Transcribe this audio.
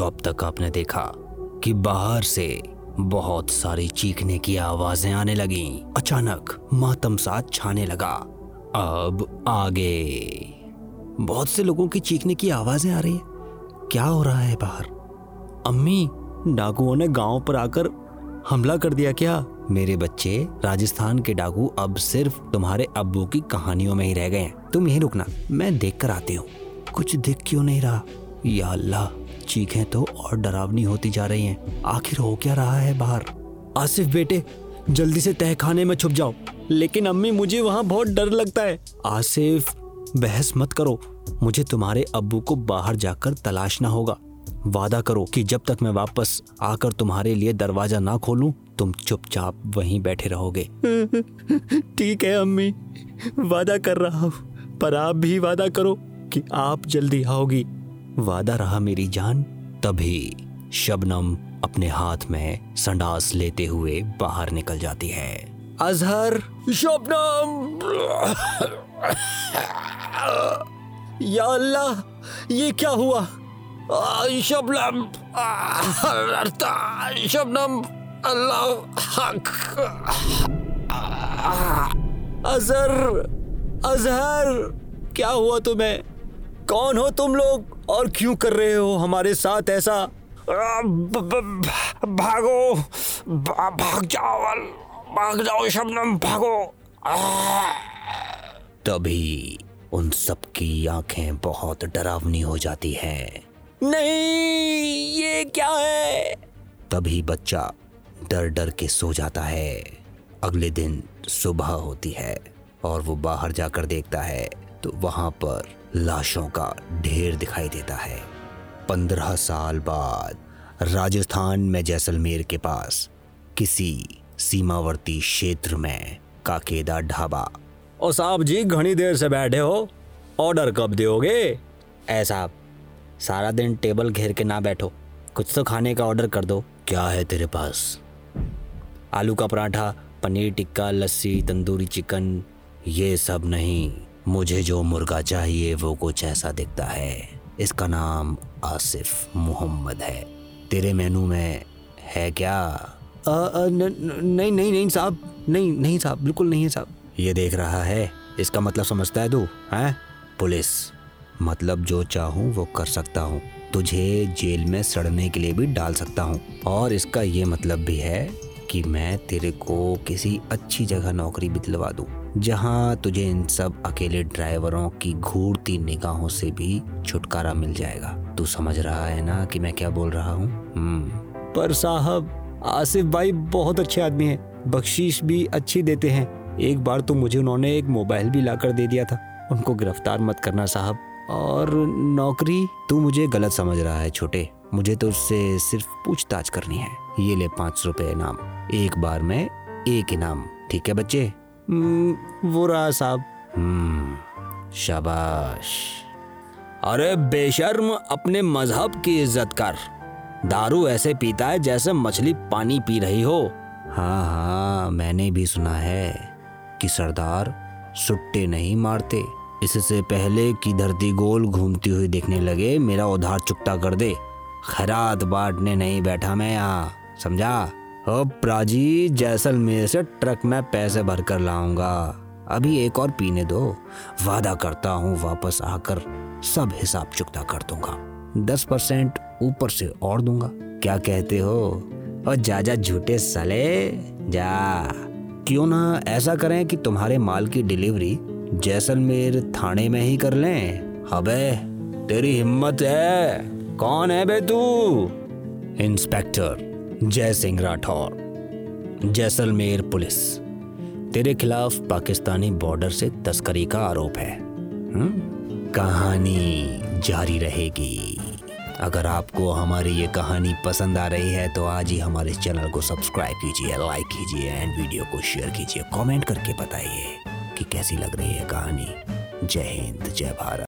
तो अब तक आपने देखा कि बाहर से बहुत सारी चीखने की आवाज़ें आने लगी। अचानक मातम सा छाने लगा। अब आगे। बहुत से लोगों की चीखने की आवाज़ें आ रही है। क्या हो रहा है बाहर? अम्मी, डाकुओं ने गाँव पर आकर हमला कर दिया क्या? मेरे बच्चे, राजस्थान के डाकू अब सिर्फ़ तुम्हारे अब्बू की कहानियों में ही रह गए हैं। तुम यहीं रुकना, मैं देख कर आती हूँ। कुछ दिख क्यों नहीं रहा? या अल्लाह, चीखें तो और डरावनी होती जा रही हैं। आखिर हो क्या रहा है बाहर? आसिफ बेटे, जल्दी से तह खाने में छुप जाओ। लेकिन अम्मी, मुझे वहाँ बहुत डर लगता है। आसिफ, बहस मत करो। मुझे तुम्हारे अब्बू को बाहर जाकर तलाशना होगा। वादा करो कि जब तक मैं वापस आकर तुम्हारे लिए दरवाज़ा ना खोलूं, तुम चुपचाप वहीं बैठे रहोगे। ठीक है अम्मी, वादा कर रहा हूँ। पर आप भी वादा करो कि आप जल्दी आओगी। वादा रहा मेरी जान, तभी शबनम अपने हाथ में संडास लेते हुए बाहर निकल जाती है। अजहर, शबनम! या अल्लाह, ये क्या हुआ? शबनम शबनम, अल्लाह अजहर अजहर, क्या हुआ तुम्हें? कौन हो तुम लोग? और क्यों कर रहे हो हमारे साथ ऐसा? भागो। भाग जाओ भाग जाओ शबनम भागो। तभी उन सबकी आँखें बहुत डरावनी हो जाती हैं। नहीं ये क्या है? तभी बच्चा डर डर के सो जाता है। अगले दिन सुबह होती है और वो बाहर जाकर देखता है तो वहाँ पर लाशों का ढेर दिखाई देता है। पंद्रह साल बाद राजस्थान में जैसलमेर के पास किसी सीमावर्ती क्षेत्र में काकेदा ढाबा। ओ साहब जी घनी देर से बैठे हो। ऑर्डर कब दोगे? ऐसा सारा दिन टेबल घेर के ना बैठो। कुछ तो खाने का ऑर्डर कर दो। क्या है तेरे पास? आलू का पराठा पनीर टिक्का लस्सी तंदूरी चिकन ये सब नहीं। मुझे जो मुर्गा चाहिए वो कुछ ऐसा दिखता है। इसका नाम आसिफ मोहम्मद है। तेरे मेनू में है क्या? आ, आ, न, न, नहीं नहीं नहीं साहब। नहीं नहीं साहब। बिल्कुल नहीं है साहब। ये देख रहा है। इसका मतलब समझता है तू हैं? पुलिस। मतलब जो चाहूँ वो कर सकता हूँ। तुझे जेल में सड़ने के लिए भी डाल सकता हूँ। और इसका ये मतलब भी है कि मैं तेरे को किसी अच्छी जगह नौकरी भी दिलवा दूँ। जहाँ तुझे इन सब अकेले ड्राइवरों की घूरती निगाहों से भी छुटकारा मिल जाएगा। तू समझ रहा है ना कि मैं क्या बोल रहा हूँ? पर साहब, आसिफ भाई बहुत अच्छे आदमी हैं। बख्शीश भी अच्छी देते हैं। एक बार तो मुझे उन्होंने एक मोबाइल भी लाकर दे दिया था। उनको गिरफ़्तार मत करना साहब। और नौकरी? तू मुझे गलत समझ रहा है छोटे। मुझे तो उससे सिर्फ़ पूछताछ करनी है। ये ले पाँच रुपए इनाम। एक बार में एक इनाम। ठीक है बच्चे? वो रहा साहब। शाबाश। अरे बेशर्म अपने मज़हब की इज़्ज़त कर। दारू ऐसे पीता है जैसे मछली पानी पी रही हो। हाँ हाँ मैंने भी सुना है कि सरदार सुट्टे नहीं मारते। इससे पहले कि धरती गोल घूमती हुई देखने लगे मेरा उधार चुकता कर दे। खैरात बांटने नहीं बैठा मैं यहाँ समझा? अब प्राजी, जैसलमेर से ट्रक में पैसे भर कर लाऊँगा। अभी एक और पीने दो। वादा करता हूँ वापस आकर सब हिसाब चुकता कर दूँगा। दस परसेंट ऊपर से और दूँगा। क्या कहते हो? और जा जा झूठे सले। जा। क्यों ना ऐसा करें कि तुम्हारे माल की डिलीवरी जैसलमेर थाने में ही कर लें। अबे, तेरी हिम्मत है। कौन है बे तू? इंस्पेक्टर। जय सिंह राठौर। जैसलमेर पुलिस। तेरे खिलाफ पाकिस्तानी बॉर्डर से तस्करी का आरोप है। हुँ? कहानी जारी रहेगी। अगर आपको हमारी ये कहानी पसंद आ रही है तो आज ही हमारे चैनल को सब्सक्राइब कीजिए, लाइक कीजिए, एंड वीडियो को शेयर कीजिए, कमेंट करके बताइए कि कैसी लग रही है कहानी। जय हिंद, जय भारत।